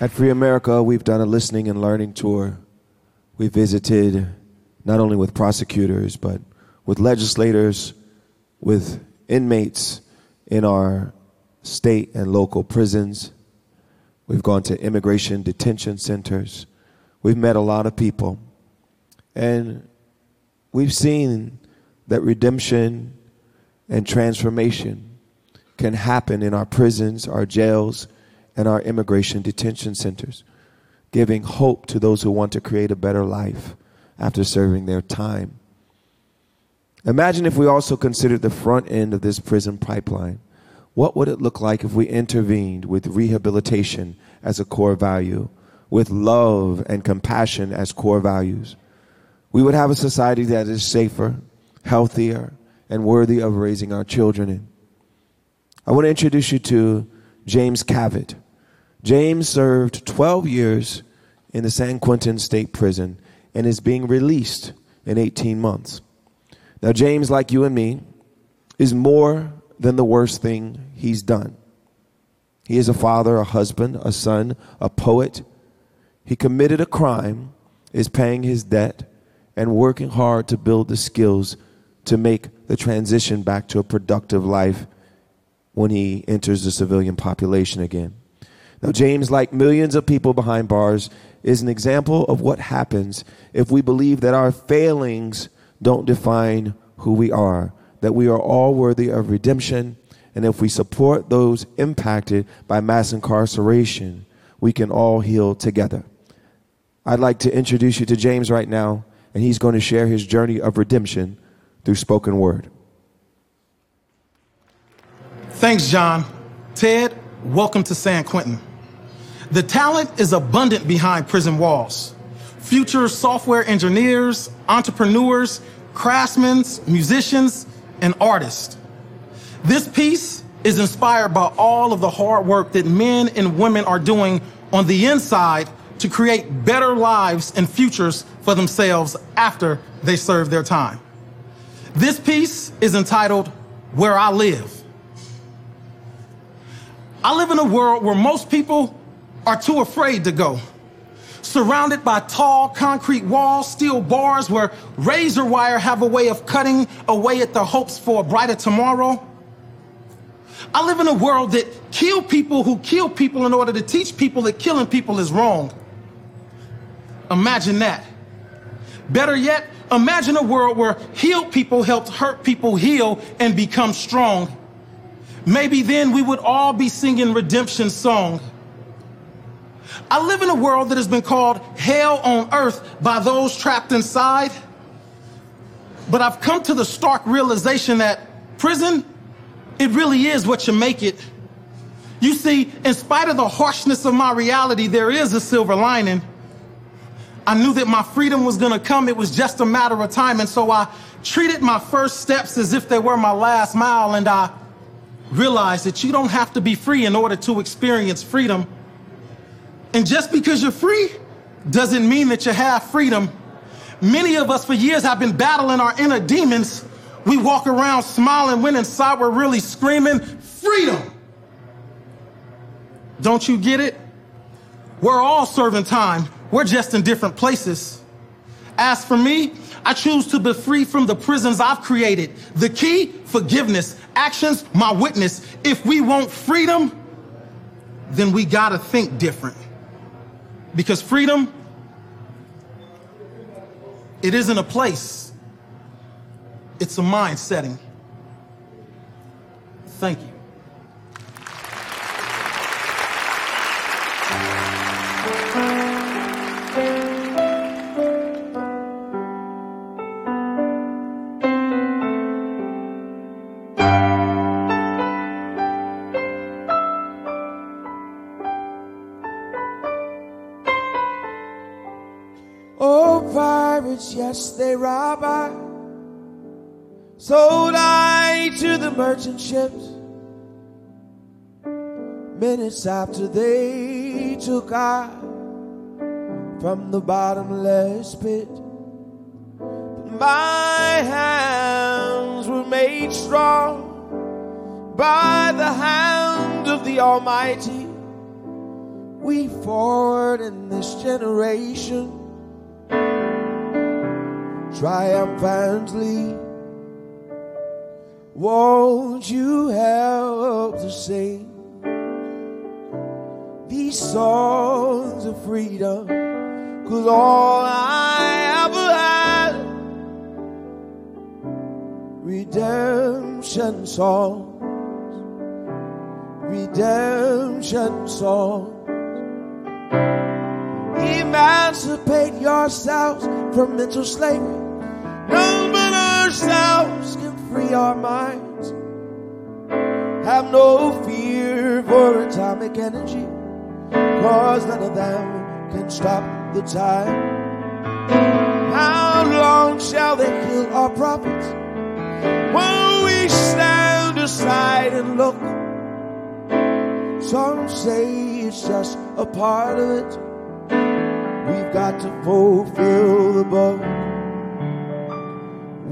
At Free America, we've done a listening and learning tour. We visited not only with prosecutors, but with legislators, with inmates in our state and local prisons. We've gone to immigration detention centers. We've met a lot of people. And we've seen that redemption and transformation can happen in our prisons, our jails, and our immigration detention centers, giving hope to those who want to create a better life after serving their time. Imagine if we also considered the front end of this prison pipeline. What would it look like if we intervened with rehabilitation as a core value, with love and compassion as core values? We would have a society that is safer, healthier, and worthy of raising our children in. I want to introduce you to James Cavitt. James served 12 years in the San Quentin State Prison and is being released in 18 months. Now, James, like you and me, is more than the worst thing he's done. He is a father, a husband, a son, a poet. He committed a crime, is paying his debt, and working hard to build the skills to make the transition back to a productive life when he enters the civilian population again. Now, James, like millions of people behind bars, is an example of what happens if we believe that our failings don't define who we are, that we are all worthy of redemption, and if we support those impacted by mass incarceration, we can all heal together. I'd like to introduce you to James right now, and he's going to share his journey of redemption through spoken word. Thanks, John. Ted, welcome to San Quentin. The talent is abundant behind prison walls. Future software engineers, entrepreneurs, craftsmen, musicians, and artists. This piece is inspired by all of the hard work that men and women are doing on the inside to create better lives and futures for themselves after they serve their time. This piece is entitled Where I Live. I live in a world where most people are too afraid to go. Surrounded by tall concrete walls, steel bars where razor wire have a way of cutting away at the hopes for a brighter tomorrow. I live in a world that kill people who kill people in order to teach people that killing people is wrong. Imagine that. Better yet, imagine a world where healed people helped hurt people heal and become strong. Maybe then we would all be singing redemption song. I live in a world that has been called hell on earth by those trapped inside. But I've come to the stark realization that prison, it really is what you make it. You see, in spite of the harshness of my reality, there is a silver lining. I knew that my freedom was gonna come. It was just a matter of time. And so I treated my first steps as if they were my last mile. And I realized that you don't have to be free in order to experience freedom. And just because you're free doesn't mean that you have freedom. Many of us for years have been battling our inner demons. We walk around smiling when inside we're really screaming, freedom. Don't you get it? We're all serving time. We're just in different places. As for me, I choose to be free from the prisons I've created. The key, forgiveness. Actions, my witness. If we want freedom, then we gotta think different. Because freedom, it isn't a place, it's a mind setting. Thank you. Pirates, yes, they rob I. Sold I to the merchant ships. Minutes after they took I from the bottomless pit. My hands were made strong by the hand of the Almighty. we forward in this generation triumphantly. Won't you help to sing these songs of freedom? Cause all I ever had, redemption songs, redemption songs. Emancipate yourselves from mental slavery. None but ourselves can free our minds. Have no fear for atomic energy, cause none of them can stop the time. How long shall they kill our prophets? While we stand aside and look. Some say it's just a part of it. We've got to fulfill the book.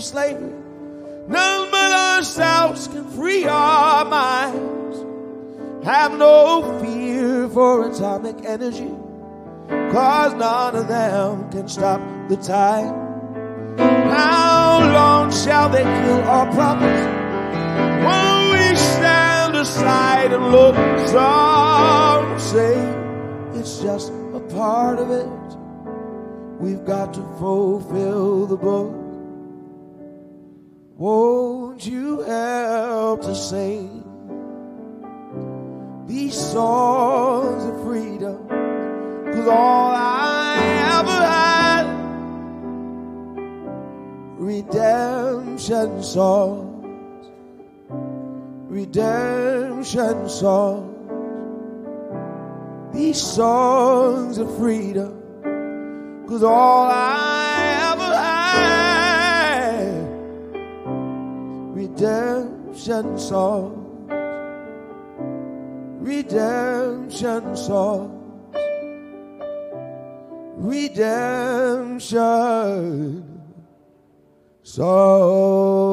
Slavery. None but ourselves can free our minds. Have no fear for atomic energy, cause none of them can stop the tide. How long shall they kill our prophets? While we stand aside and look, some say it's just a part of it. We've got to fulfill the book. Won't you help to sing these songs of freedom? Cause all I ever had, redemption songs, redemption songs, these songs of freedom. Cause all I redemption songs, redemption songs, redemption songs.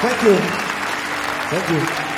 Thank you. Thank you.